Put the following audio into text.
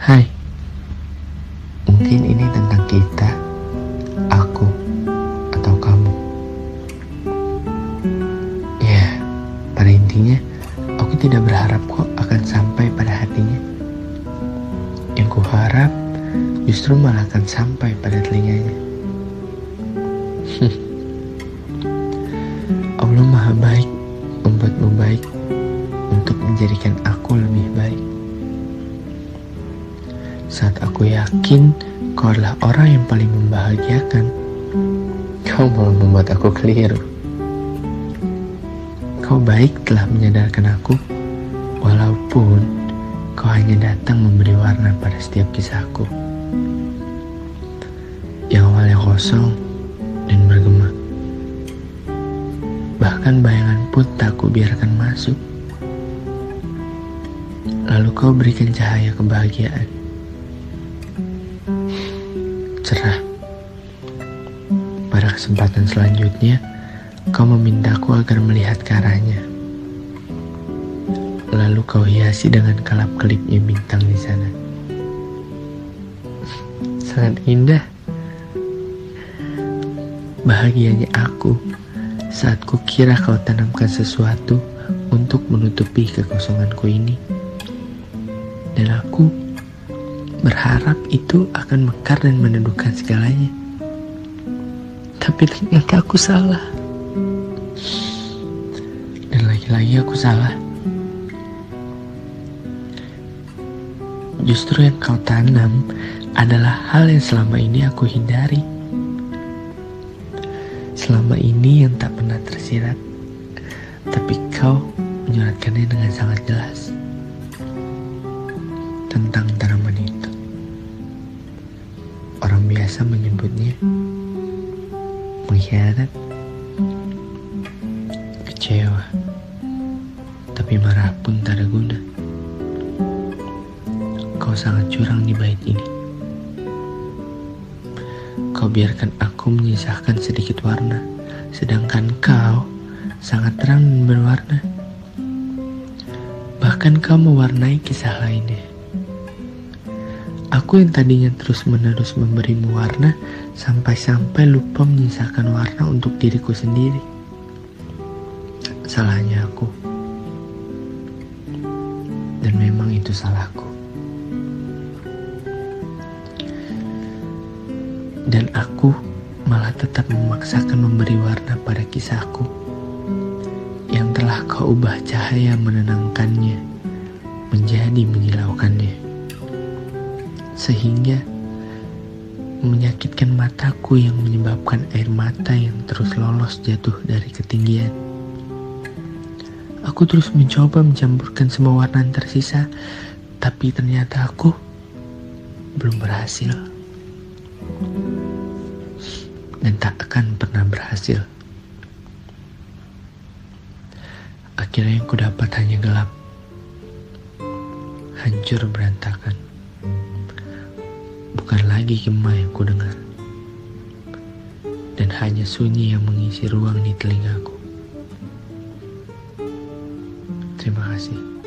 Hai, mungkin ini tentang kita, aku, atau kamu. Ya, pada intinya, aku tidak berharap kok akan sampai pada hatinya. Yang kuharap justru malah akan sampai pada telinganya. Allah Maha Baik membuatmu baik untuk menjadikan aku lebih baik. Saat aku yakin kau adalah orang yang paling membahagiakan, kau malah membuat aku keliru. Kau baik telah menyadarkan aku, walaupun kau hanya datang memberi warna pada setiap kisahku. Yang awalnya kosong dan bergema. Bahkan bayangan pun tak ku biarkan masuk. Lalu kau berikan cahaya kebahagiaan. Cerah. Pada kesempatan selanjutnya, kau memintaku agar melihat ke arahnya. Lalu kau hiasi dengan kelap-kelipnya bintang di sana. Sangat indah. Bahagianya aku saat kukira kau tanamkan sesuatu untuk menutupi kekosonganku ini. Dan aku berharap itu akan mekar dan meneduhkan segalanya. Tapi ternyata aku salah. Dan lagi-lagi aku salah. Justru yang kau tanam adalah hal yang selama ini aku hindari. Selama ini yang tak pernah tersirat, tapi kau menyeratkannya dengan sangat jelas tentang tanaman itu. Biasa menyebutnya mengkhianat, kecewa, tapi marah pun tak ada guna. Kau sangat curang di bait ini. Kau biarkan aku menyisahkan sedikit warna, sedangkan kau sangat terang dan berwarna. Bahkan kau mewarnai kisah lainnya. Aku yang tadinya terus-menerus memberimu warna, sampai-sampai lupa menyisahkan warna untuk diriku sendiri. Salahnya aku. Dan memang itu salahku. Dan aku malah tetap memaksakan memberi warna pada kisahku yang telah kau ubah cahaya menenangkannya menjadi menyilaukannya sehingga menyakitkan mataku yang menyebabkan air mata yang terus lolos jatuh dari ketinggian. Aku terus mencoba mencampurkan semua warna yang tersisa, tapi ternyata aku belum berhasil. Dan tak akan pernah berhasil. Akhirnya yang ku dapat hanya gelap. Hancur berantakan. Bukan lagi gema yang ku dengar Dan hanya sunyi yang mengisi ruang di telingaku. Terima kasih.